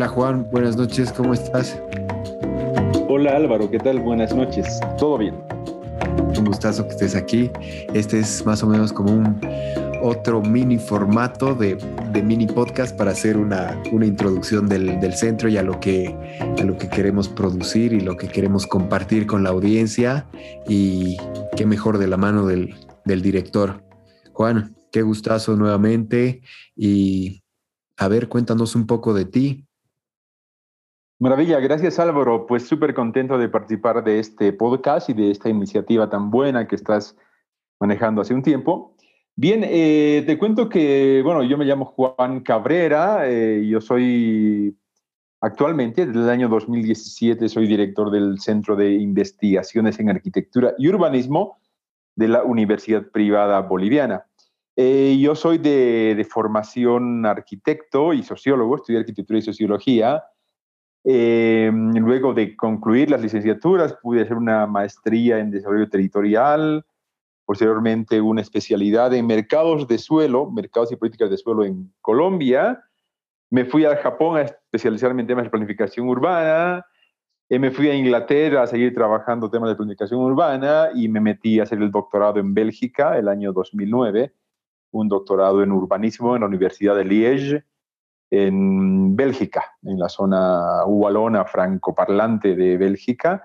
Hola Juan, buenas noches, ¿cómo estás? Hola Álvaro, ¿qué tal? Buenas noches. ¿Todo bien? Un gustazo que estés aquí. Este es más o menos como un otro mini formato de, mini podcast para hacer una, introducción del, centro y a lo, que, a lo que queremos producir y lo que queremos compartir con la audiencia. Y qué mejor de la mano del, del director. Juan, qué gustazo nuevamente. Y a ver, cuéntanos un poco de ti. Maravilla, gracias Álvaro. Pues súper contento de participar de este podcast y de esta iniciativa tan buena que estás manejando hace un tiempo. Bien, eh, te cuento que, bueno, yo me llamo Juan Cabrera, eh, yo soy actualmente, desde el año 2017, soy director del Centro de Investigaciones en Arquitectura y Urbanismo de la Universidad Privada Boliviana. Eh, yo soy de, de, formación arquitecto y sociólogo, estudié arquitectura y sociología eh, luego de concluir las licenciaturas, pude hacer una maestría en desarrollo territorial, posteriormente una especialidad en mercados de suelo, mercados y políticas de suelo en Colombia. Me fui a Japón a especializarme en temas de planificación urbana. Eh, me fui a Inglaterra a seguir trabajando temas de planificación urbana y me metí a hacer el doctorado en Bélgica el año 2009, un doctorado en urbanismo en la Universidad de Liège en Bélgica, en la zona franco francoparlante de Bélgica.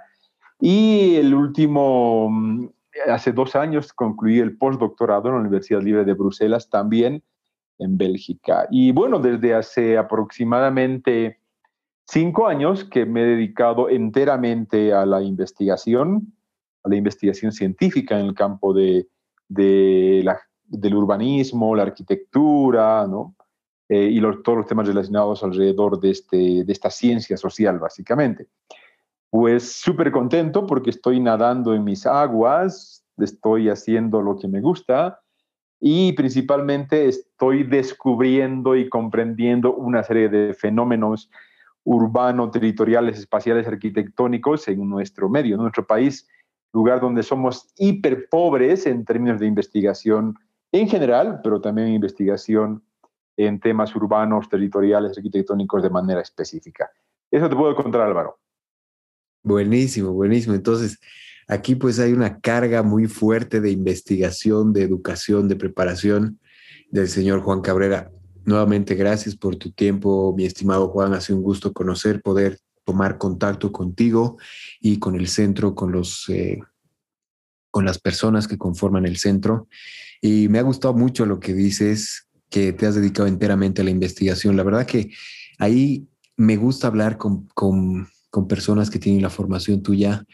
Y el último, mm, hace dos años, concluí el postdoctorado en la Universidad Libre de Bruselas, también en Bélgica. Y bueno, desde hace aproximadamente cinco años que me he dedicado enteramente a la investigación, a la investigación científica en el campo de, de la, del urbanismo, la arquitectura, ¿no? Eh, y todos los temas relacionados alrededor de, este, de esta ciencia social, básicamente. Pues súper contento porque estoy nadando en mis aguas, estoy haciendo lo que me gusta y principalmente estoy descubriendo y comprendiendo una serie de fenómenos urbanos, territoriales, espaciales, arquitectónicos en nuestro medio, en nuestro país, lugar donde somos hiper pobres en términos de investigación en general, pero también investigación en temas urbanos, territoriales, arquitectónicos de manera específica. Eso te puedo contar, Álvaro. Buenísimo, buenísimo. Entonces, aquí pues hay una carga muy fuerte de investigación, de educación, de preparación del señor Juan Cabrera. Nuevamente, gracias por tu tiempo, mi estimado Juan. Ha sido un gusto conocer, poder tomar contacto contigo y con el centro, con los... Eh, con las personas que conforman el centro. Y me ha gustado mucho lo que dices que te has dedicado enteramente a la investigación. La verdad que ahí me gusta hablar con, con, con personas que tienen la formación tuya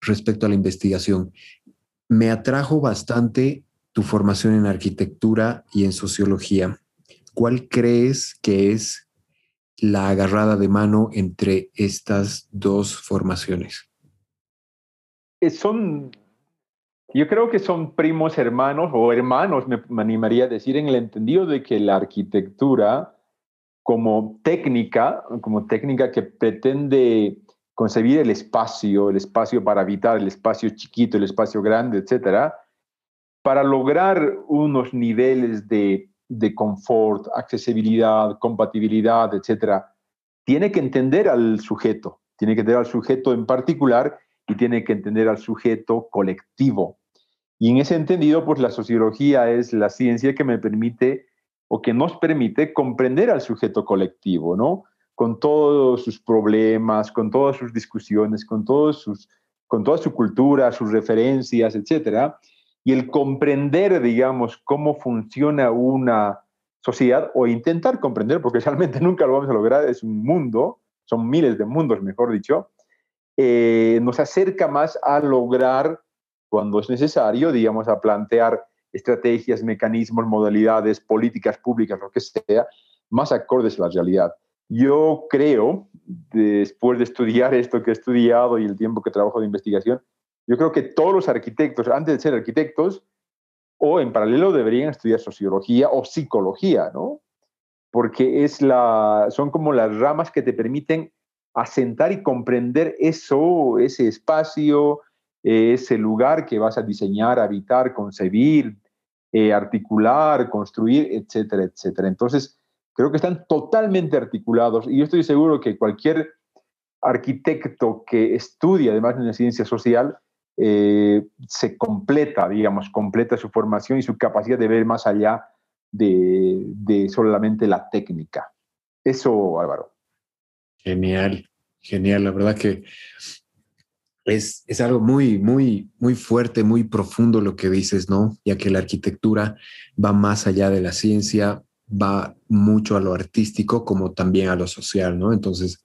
respecto a la investigación. Me atrajo bastante tu formación en arquitectura y en sociología. ¿Cuál crees que es la agarrada de mano entre estas dos formaciones? Eh, son yo creo que son primos hermanos o hermanos, me, animaría a decir, en el entendido de que la arquitectura como técnica, como técnica que pretende concebir el espacio, el espacio para habitar, el espacio chiquito, el espacio grande, etcétera, para lograr unos niveles de, de confort, accesibilidad, compatibilidad, etcétera, tiene que entender al sujeto, tiene que entender al sujeto en particular y tiene que entender al sujeto colectivo. Y en ese entendido, pues la sociología es la ciencia que me permite o que nos permite comprender al sujeto colectivo, ¿no? Con todos sus problemas, con todas sus discusiones, con, todos sus, con toda su cultura, sus referencias, etcétera. Y el comprender, digamos, cómo funciona una sociedad o intentar comprender, porque realmente nunca lo vamos a lograr, es un mundo, son miles de mundos, mejor dicho, eh, nos acerca más a lograr cuando es necesario, digamos, a plantear estrategias, mecanismos, modalidades, políticas públicas, lo que sea, más acordes a la realidad. Yo creo, después de estudiar esto que he estudiado y el tiempo que trabajo de investigación, yo creo que todos los arquitectos, antes de ser arquitectos, o en paralelo deberían estudiar sociología o psicología, ¿no? Porque es la, son como las ramas que te permiten asentar y comprender eso, ese espacio, ese lugar que vas a diseñar, habitar, concebir, eh, articular, construir, etcétera, etcétera. Entonces, Creo que están totalmente articulados y yo estoy seguro que cualquier arquitecto que estudia además en la ciencia social eh, se completa, digamos, completa su formación y su capacidad de ver más allá de, de solamente la técnica. Eso, Álvaro. Genial, genial. La verdad que es, es, algo muy, muy, muy fuerte, muy profundo lo que dices, ¿no? Ya que la arquitectura va más allá de la ciencia, va mucho a lo artístico como también a lo social, ¿no? Entonces,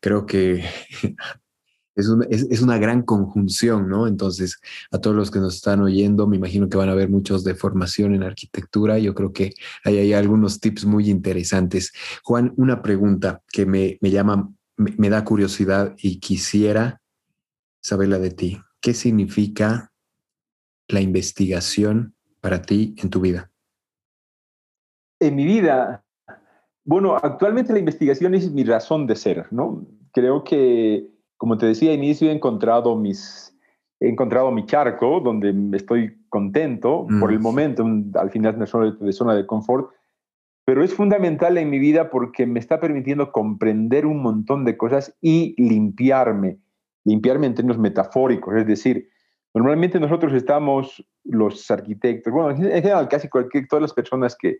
creo que es una, es, una, gran conjunción, ¿no? Entonces, a todos los que nos están oyendo, me imagino que van a haber muchos de formación en arquitectura. Yo creo que hay, algunos tips muy interesantes. Juan, una pregunta que me, me llama, me da curiosidad y quisiera saberla de ti. ¿Qué significa la investigación para ti en tu vida? En mi vida, bueno, actualmente la investigación es mi razón de ser, ¿no? Creo que, como te decía al inicio, he encontrado mis, he encontrado mi charco donde estoy contento por el mm. momento, al final de zona de, zona de confort, pero es fundamental en mi vida porque me está permitiendo comprender un montón de cosas y limpiarme, limpiarme en términos metafóricos, es decir, normalmente nosotros estamos, los arquitectos, bueno, en general casi cualquier, todas las personas que,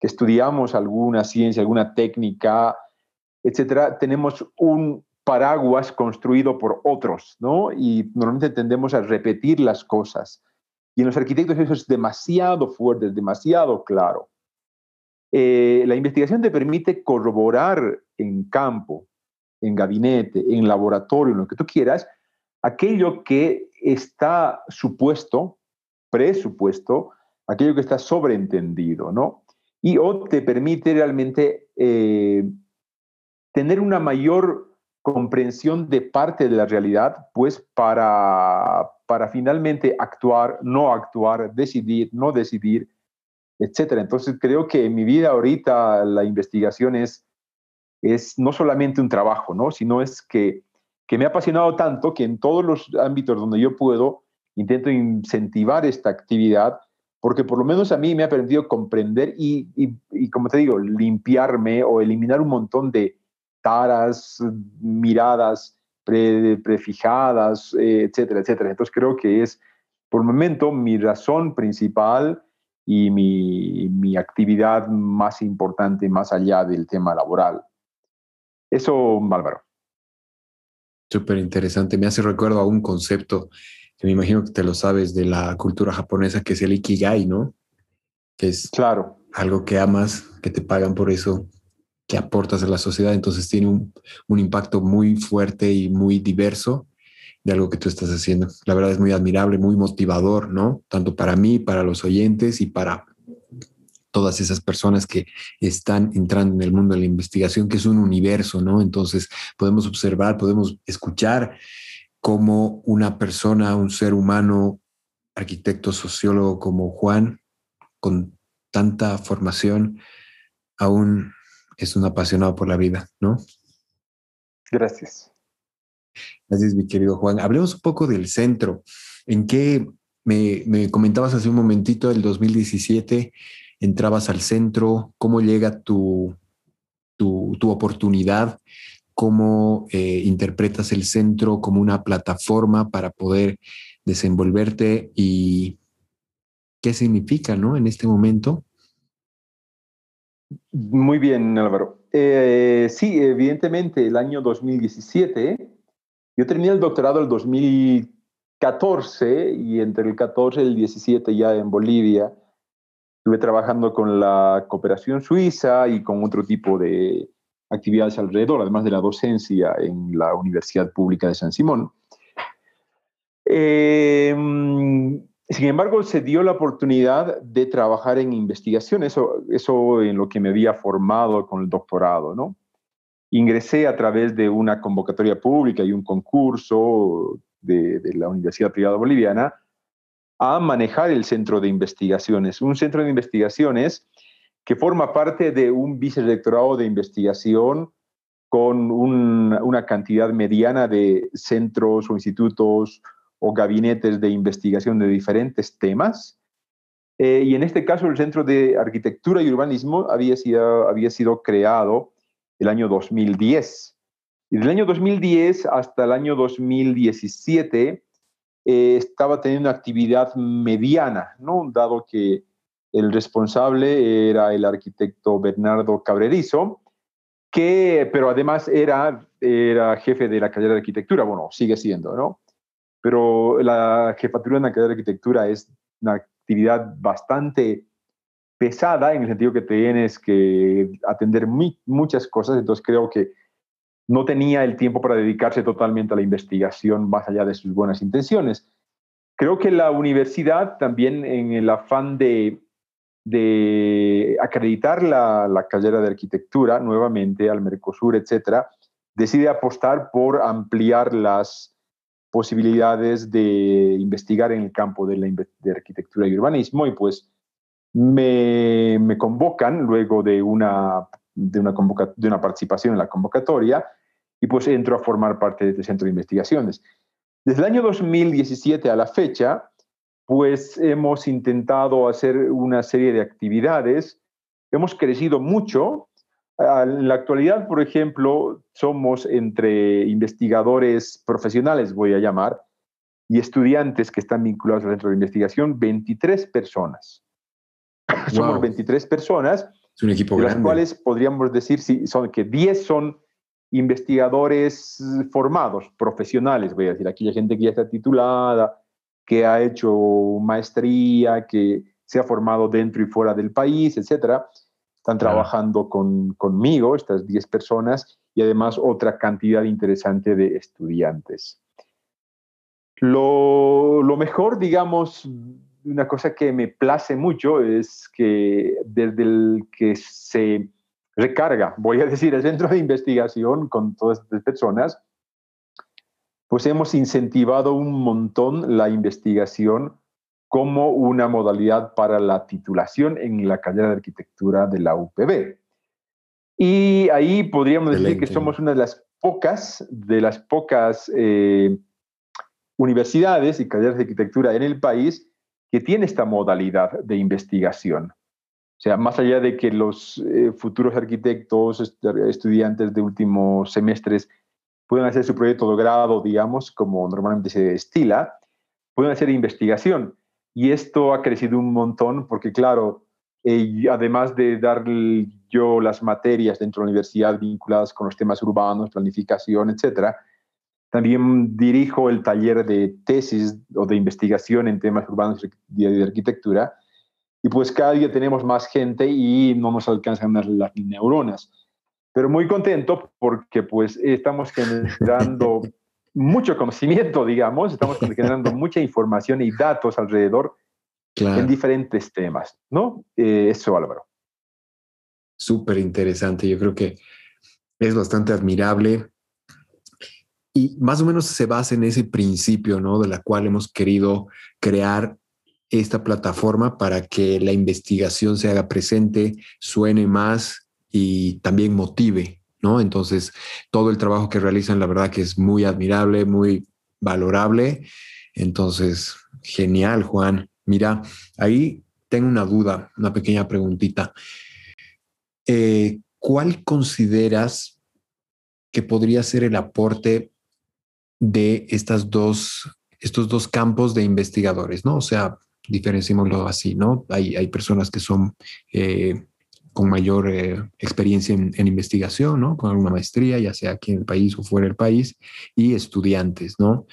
que estudiamos alguna ciencia, alguna técnica, etcétera, tenemos un paraguas construido por otros, ¿no? Y normalmente tendemos a repetir las cosas. Y en los arquitectos eso es demasiado fuerte, es demasiado claro. Eh, la investigación te permite corroborar en campo, en gabinete, en laboratorio, en lo que tú quieras, aquello que está supuesto, presupuesto, aquello que está sobreentendido, ¿no? y o te permite realmente eh, tener una mayor comprensión de parte de la realidad, pues para, para finalmente actuar, no actuar, decidir, no decidir, etc. Entonces creo que en mi vida ahorita la investigación es, es no solamente un trabajo, ¿no? sino es que, que me ha apasionado tanto que en todos los ámbitos donde yo puedo, intento incentivar esta actividad porque por lo menos a mí me ha permitido comprender y, y, como te digo, limpiarme o eliminar un montón de taras, miradas prefijadas, eh, etcétera, etcétera. Entonces creo que es, por el momento, mi razón principal y mi, mi actividad más importante más allá del tema laboral. Eso, Álvaro. Súper interesante. Me hace recuerdo a un concepto que me imagino que te lo sabes de la cultura japonesa, que es el ikigai, ¿no? Que es claro. algo que amas, que te pagan por eso, que aportas a la sociedad, entonces tiene un, un impacto muy fuerte y muy diverso de algo que tú estás haciendo. La verdad es muy admirable, muy motivador, ¿no? Tanto para mí, para los oyentes y para todas esas personas que están entrando en el mundo de la investigación, que es un universo, ¿no? Entonces podemos observar, podemos escuchar cómo una persona, un ser humano, arquitecto, sociólogo como Juan, con tanta formación, aún es un apasionado por la vida, ¿no? Gracias. Gracias, mi querido Juan. Hablemos un poco del centro. ¿En qué me, me comentabas hace un momentito, el 2017, entrabas al centro? ¿Cómo llega tu, tu, tu oportunidad cómo eh, interpretas el centro como una plataforma para poder desenvolverte y qué significa, ¿no? En este momento. Muy bien, Álvaro. Eh, sí, evidentemente, el año 2017, yo terminé el doctorado el 2014 y entre el 14 y el 17 ya en Bolivia, estuve trabajando con la cooperación suiza y con otro tipo de, actividades alrededor, además de la docencia en la Universidad Pública de San Simón. Em, sin embargo, se dio la oportunidad de trabajar en investigación, eso, eso en lo que me había formado con el doctorado, ¿no? Ingresé a través de una convocatoria pública y un concurso de, de la Universidad Privada Boliviana a manejar el centro de investigaciones. Un centro de investigaciones que forma parte de un vicerrectorado de investigación con una cantidad mediana de centros o institutos o gabinetes de investigación de diferentes temas, Eh, y en este caso el Centro de Arquitectura y Urbanismo había sido, había sido creado el año 2010. Y del año 2010 hasta el año 2017 eh, estaba teniendo actividad mediana, dado que el responsable era el arquitecto Bernardo Cabrerizo, que, pero además era, era jefe de la carrera de arquitectura, bueno, sigue siendo, ¿no? Pero la jefatura de la carrera de arquitectura es una actividad bastante pesada en el sentido que tienes que atender muchas cosas, entonces creo que no tenía el tiempo para dedicarse totalmente a la investigación más allá de sus buenas intenciones. Creo que la universidad también en el afán de, de acreditar la, la, carrera de arquitectura nuevamente al Mercosur, etcétera, decide apostar por ampliar las posibilidades de investigar en el campo de, la, de arquitectura y urbanismo y pues me, me convocan luego de una, de, una de una participación en la convocatoria y pues entro a formar parte de este centro de investigaciones. Desde el año 2017 a la fecha, pues hemos intentado hacer una serie de actividades, hemos crecido mucho. En la actualidad, por ejemplo, somos entre investigadores profesionales, voy a llamar, y estudiantes que están vinculados al centro de investigación, 23 personas. Somos 23 personas, es un equipo de las cuales podríamos decir si son, que 10 son investigadores formados, profesionales, voy a decir, hay gente que ya está titulada, que ha hecho maestría, que se ha formado dentro y fuera del país, etcétera. Están trabajando con, conmigo, estas 10 personas, y además otra cantidad interesante de estudiantes. Lo, lo mejor, digamos, una cosa que me place mucho es que desde el que se recarga, voy a decir, el centro de investigación con todas estas personas, pues hemos incentivado un montón la investigación como una modalidad para la titulación en la carrera de arquitectura de la UPB. Y ahí podríamos decir que somos una de las pocas, de las pocas eh, universidades y carreras de arquitectura en el país que tiene esta modalidad de investigación. O sea, más allá de que los eh, futuros arquitectos, estudiantes de últimos semestres puedan hacer su proyecto de grado, digamos, como normalmente se estila, pueden hacer investigación. Y esto ha crecido un montón porque, claro, eh, además de dar yo las materias dentro de la universidad vinculadas con los temas urbanos, planificación, etcétera, también dirijo el taller de tesis o de investigación en temas urbanos y de arquitectura y pues cada día tenemos más gente y no nos alcanzan las neuronas. Pero muy contento porque pues estamos generando mucho conocimiento, digamos, estamos generando mucha información y datos alrededor en diferentes temas, ¿no? Eh, eso, Álvaro. Súper interesante, yo creo que es bastante admirable y más o menos se basa en ese principio, ¿no? De la cual hemos querido crear esta plataforma para que la investigación se haga presente, suene más y también motive, ¿no? Entonces, todo el trabajo que realizan, la verdad que es muy admirable, muy valorable. Entonces, genial, Juan. Mira, ahí tengo una duda, una pequeña preguntita. Eh, ¿Cuál consideras que podría ser el aporte de estas dos, estos dos campos de investigadores, ¿no? O sea, diferenciémoslo así, ¿no? Hay, hay personas que son eh, con mayor eh, experiencia en, investigación, ¿no? Con alguna maestría, ya sea aquí en el país o fuera del país, y estudiantes, ¿no?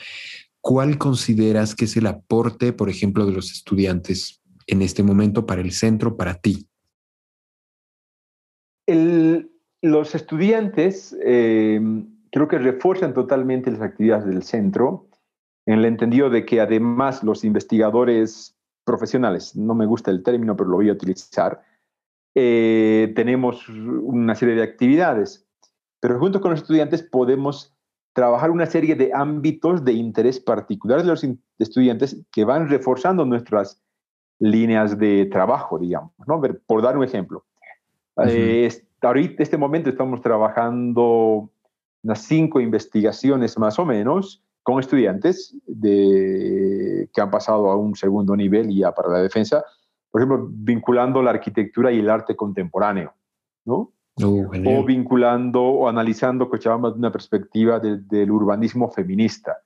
¿Cuál consideras que es el aporte, por ejemplo, de los estudiantes en este momento para el centro, para ti? los estudiantes eh, creo que refuerzan totalmente las actividades del centro en el entendido de que además los investigadores profesionales, no me gusta el término, pero lo voy a utilizar, eh, tenemos una serie de actividades, pero junto con los estudiantes podemos trabajar una serie de ámbitos de interés particulares de los estudiantes que van reforzando nuestras líneas de trabajo, digamos. ¿no? Por dar un ejemplo, eh, ahorita, este momento estamos trabajando unas cinco investigaciones más o menos con estudiantes de, que han pasado a un segundo nivel y ya para la defensa, por ejemplo, vinculando la arquitectura y el arte contemporáneo, ¿no? Oh, o vinculando o analizando Cochabamba desde una perspectiva del urbanismo feminista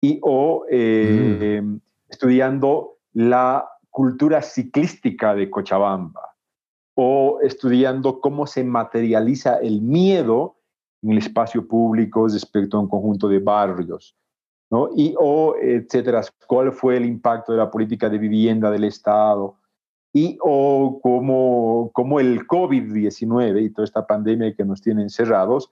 y o eh, mm. estudiando la cultura ciclística de Cochabamba o estudiando cómo se materializa el miedo en el espacio público respecto a un conjunto de barrios, ¿no? Y o, etcétera, cuál fue el impacto de la política de vivienda del Estado, y o como, como el COVID-19 y toda esta pandemia que nos tiene encerrados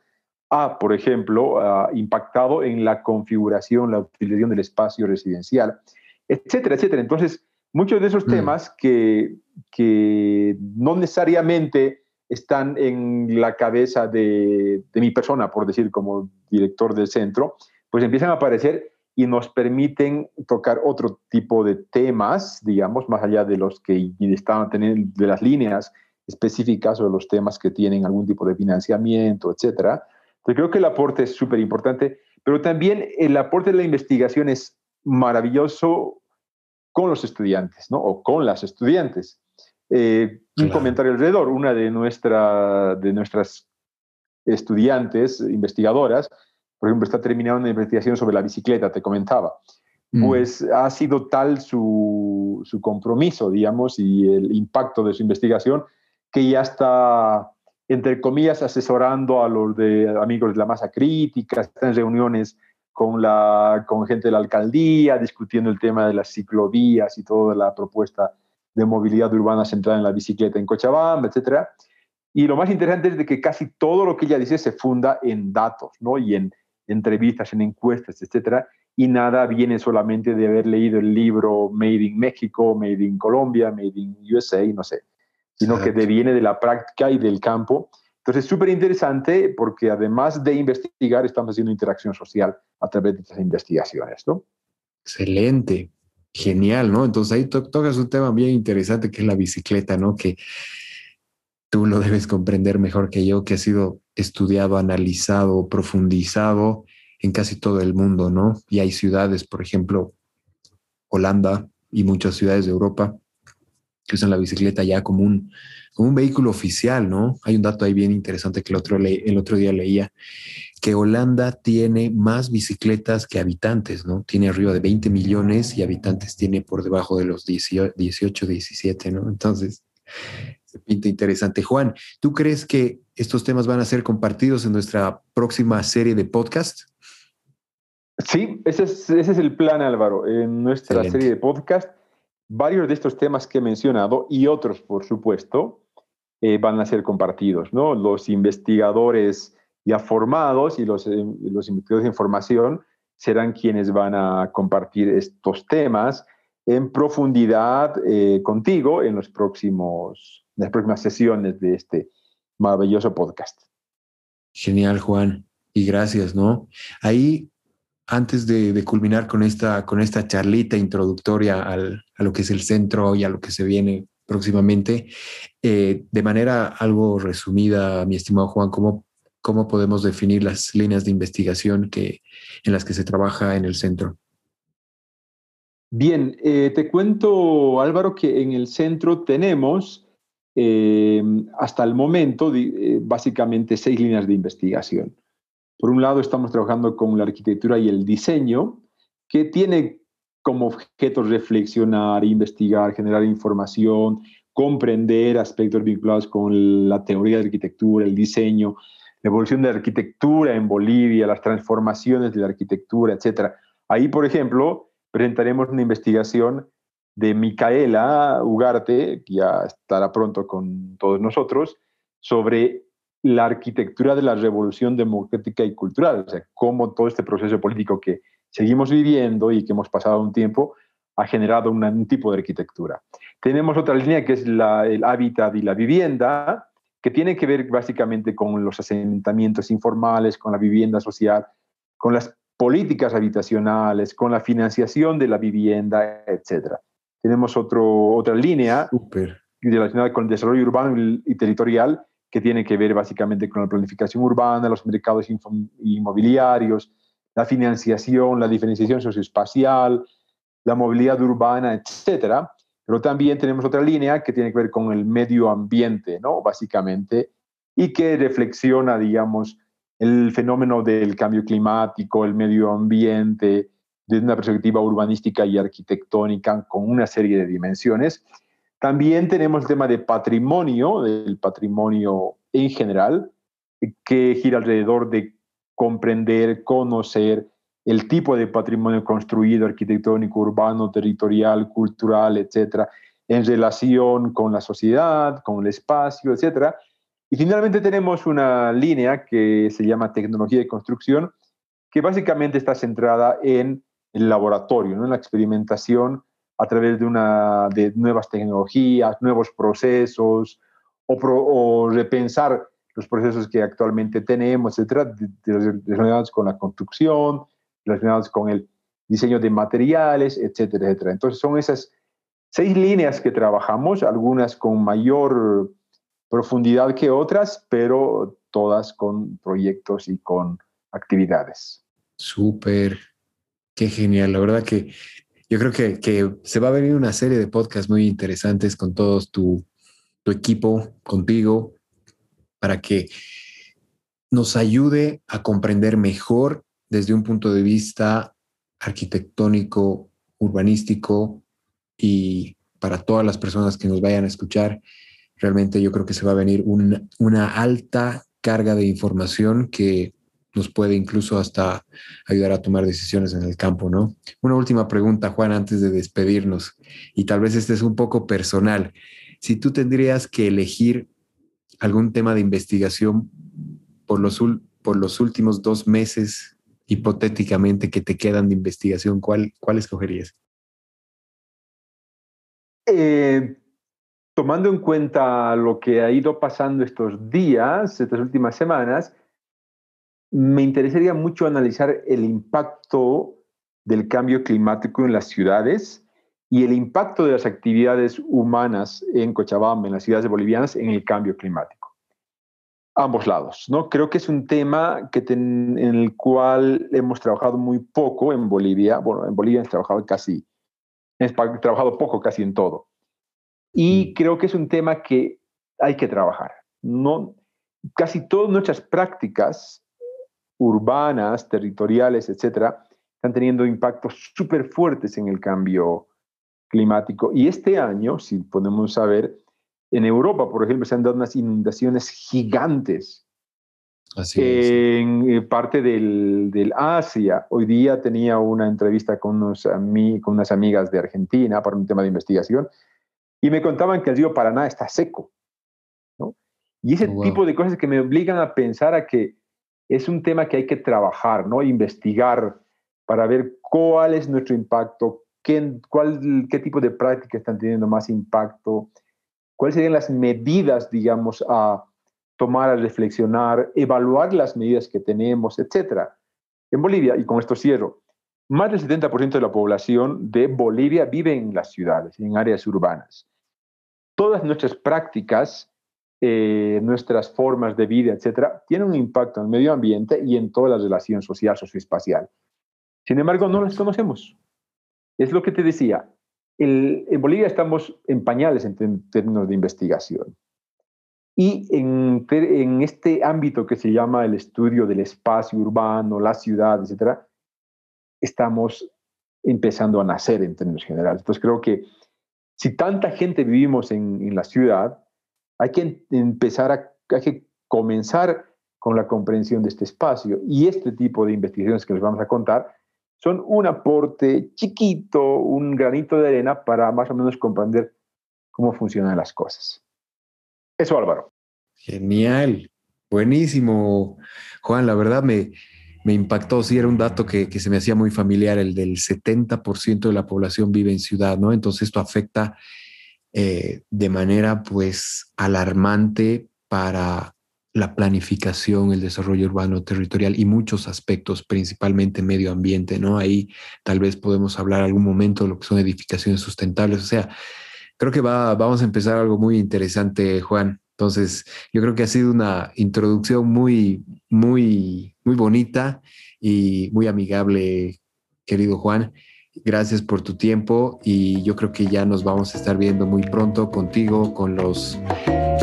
ha, por ejemplo, impactado en la configuración, la utilización del espacio residencial, etcétera, etcétera. Entonces, muchos de esos mm. temas que, que no necesariamente están en la cabeza de, de, mi persona, por decir, como director del centro, pues empiezan a aparecer y nos permiten tocar otro tipo de temas, digamos, más allá de los que estaban teniendo, de las líneas específicas o los temas que tienen algún tipo de financiamiento, etcétera. Entonces creo que el aporte es súper importante, pero también el aporte de la investigación es maravilloso con los estudiantes, ¿no? O con las estudiantes. Eh, un comentario alrededor, una de, nuestra, de nuestras estudiantes investigadoras por ejemplo, está terminando una investigación sobre la bicicleta, te comentaba. Mm. Pues ha sido tal su, su, compromiso, digamos, y el impacto de su investigación, que ya está, entre comillas, asesorando a los de amigos de la masa crítica, está en reuniones con, la, con gente de la alcaldía, discutiendo el tema de las ciclovías y toda la propuesta de movilidad urbana centrada en la bicicleta en Cochabamba, etcétera. Y lo más interesante es de que casi todo lo que ella dice se funda en datos, ¿no? Y en, entrevistas, en encuestas, etcétera, y nada viene solamente de haber leído el libro Made in México, Made in Colombia, Made in USA, no sé, sino que viene de la práctica y del campo. Entonces, es súper interesante porque además de investigar, estamos haciendo interacción social a través de estas investigaciones, ¿no? Excelente, genial, ¿no? Entonces ahí tocas un tema bien interesante que es la bicicleta, ¿no? Que tú lo debes comprender mejor que yo, que ha sido estudiado, analizado, profundizado en casi todo el mundo, ¿no? Y hay ciudades, por ejemplo, Holanda y muchas ciudades de Europa que usan la bicicleta ya como un, como un vehículo oficial, ¿no? Hay un dato ahí bien interesante que el otro, el otro día leía, que Holanda tiene más bicicletas que habitantes, ¿no? Tiene arriba de 20 millones y habitantes tiene por debajo de los 18, 17, ¿no? Entonces, pinta interesante. Juan, ¿tú crees que estos temas van a ser compartidos en nuestra próxima serie de podcast? Sí, ese es, el plan, Álvaro. En nuestra serie de podcast, varios de estos temas que he mencionado y otros, por supuesto, eh, van a ser compartidos. ¿no? Los investigadores ya formados y los, eh, los investigadores de información serán quienes van a compartir estos temas en profundidad eh, contigo en los próximos las próximas sesiones de este maravilloso podcast. Genial, Juan. Y gracias, ¿no? Ahí, antes de, culminar con esta, con esta charlita introductoria al, a lo que es el centro y a lo que se viene próximamente, eh, de manera algo resumida, mi estimado Juan, ¿cómo, ¿cómo podemos definir las líneas de investigación que, en las que se trabaja en el centro? Bien, eh, te cuento, Álvaro, que en el centro tenemos eh, hasta el momento, eh, básicamente seis líneas de investigación. Por un lado, estamos trabajando con la arquitectura y el diseño, que tiene como objeto reflexionar, investigar, generar información, comprender aspectos vinculados con la teoría de arquitectura, el diseño, la evolución de la arquitectura en Bolivia, las transformaciones de la arquitectura, etc. Ahí, por ejemplo, presentaremos una investigación de Micaela Ugarte, que ya estará pronto con todos nosotros, sobre la arquitectura de la revolución democrática y cultural, o sea, cómo todo este proceso político que seguimos viviendo y que hemos pasado un tiempo ha generado un tipo de arquitectura. Tenemos otra línea que es el hábitat y la vivienda, que tiene que ver básicamente con los asentamientos informales, con la vivienda social, con las políticas habitacionales, con la financiación de la vivienda, etcétera tenemos otro, otra línea relacionada con el desarrollo urbano y territorial que tiene que ver básicamente con la planificación urbana, los mercados inmobiliarios, la financiación, la diferenciación socioespacial, la movilidad urbana, etc. Pero también tenemos otra línea que tiene que ver con el medio ambiente, ¿no? Básicamente, y que reflexiona, digamos, el fenómeno del cambio climático, el medio ambiente, desde una perspectiva urbanística y arquitectónica con una serie de dimensiones. También tenemos el tema de patrimonio, del patrimonio en general, que gira alrededor de comprender, conocer el tipo de patrimonio construido, arquitectónico, urbano, territorial, cultural, etcétera, en relación con la sociedad, con el espacio, etcétera. Y finalmente tenemos una línea que se llama tecnología de construcción, que básicamente está centrada en el laboratorio, ¿no? en la experimentación a través de, una, de nuevas tecnologías, nuevos procesos, o, repensar los procesos que actualmente tenemos, etcétera, relacionados con la construcción, relacionados con el diseño de materiales, etcétera, etcétera. Entonces son esas seis líneas que trabajamos, algunas con mayor profundidad que otras, pero todas con proyectos y con actividades. Súper, qué genial. La verdad que yo creo que, se va a venir una serie de podcasts muy interesantes con todos tu, tu equipo, contigo, para que nos ayude a comprender mejor desde un punto de vista arquitectónico, urbanístico y para todas las personas que nos vayan a escuchar, realmente yo creo que se va a venir una alta carga de información que nos puede incluso hasta ayudar a tomar decisiones en el campo, ¿no? Una última pregunta, Juan, antes de despedirnos, y tal vez este es un poco personal. Si tú tendrías que elegir algún tema de investigación por los, últimos dos meses, hipotéticamente, que te quedan de investigación, ¿cuál, cuál escogerías? Eh, tomando en cuenta lo que ha ido pasando estos días, estas últimas semanas, me interesaría mucho analizar el impacto del cambio climático en las ciudades y el impacto de las actividades humanas en Cochabamba, en las ciudades bolivianas, en el cambio climático. Ambos lados, ¿no? Creo que es un tema que en el cual hemos trabajado muy poco en Bolivia. Bueno, en Bolivia hemos trabajado casi, hemos trabajado poco casi en todo. Y mm. creo que es un tema que hay que trabajar. No, casi todas nuestras prácticas urbanas, territoriales, etcétera, están teniendo impactos súper fuertes en el cambio climático. Y este año, si podemos saber, en Europa, por ejemplo, se han dado unas inundaciones gigantes. Así en eh, parte del, del, Asia. Hoy día tenía una entrevista con, unos con unas amigas de Argentina para un tema de investigación y me contaban que el río Paraná está seco. ¿no? Y ese oh, tipo de cosas que me obligan a pensar a que es un tema que hay que trabajar, ¿no? investigar para ver cuál es nuestro impacto, qué, cuál, qué tipo de prácticas están teniendo más impacto, cuáles serían las medidas, digamos, a tomar, a reflexionar, evaluar las medidas que tenemos, etc. En Bolivia, y con esto cierro, más del 70% de la población de Bolivia vive en las ciudades, en áreas urbanas. Todas nuestras prácticas, eh, nuestras formas de vida, etcétera, tienen un impacto en el medio ambiente y en toda la relación social, socioespacial. Sin embargo, no las conocemos. Es lo que te decía. en Bolivia estamos en pañales en términos de investigación. Y en, este ámbito que se llama el estudio del espacio urbano, la ciudad, etcétera, estamos empezando a nacer en términos generales. Entonces creo que si tanta gente vivimos en, la ciudad, hay que empezar a, hay que comenzar con la comprensión de este espacio y este tipo de investigaciones que les vamos a contar son un aporte chiquito, un granito de arena para más o menos comprender cómo funcionan las cosas. Eso, Álvaro. Genial, buenísimo. Juan, la verdad me, me impactó, sí, era un dato que, se me hacía muy familiar, el del 70% de la población vive en ciudad, ¿no? Entonces esto afecta eh, de manera pues alarmante para la planificación, el desarrollo urbano territorial y muchos aspectos, principalmente medio ambiente, ¿no? Ahí tal vez podemos hablar algún momento de lo que son edificaciones sustentables. O sea, creo que va, vamos a empezar algo muy interesante, Juan. Entonces, yo creo que ha sido una introducción muy, muy, muy bonita y muy amigable, querido Juan. Gracias por tu tiempo y yo creo que ya nos vamos a estar viendo muy pronto contigo, con los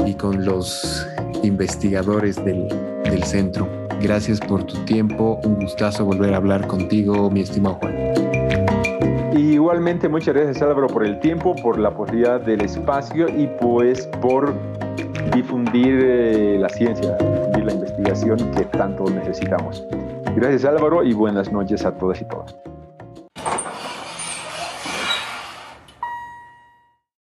y con los investigadores del, del centro. Gracias por tu tiempo, un gustazo volver a hablar contigo, mi estimado Juan. Igualmente, muchas gracias Álvaro por el tiempo, por la posibilidad del espacio y pues por difundir eh, la ciencia, difundir la investigación que tanto necesitamos. Gracias Álvaro y buenas noches a todas y todos.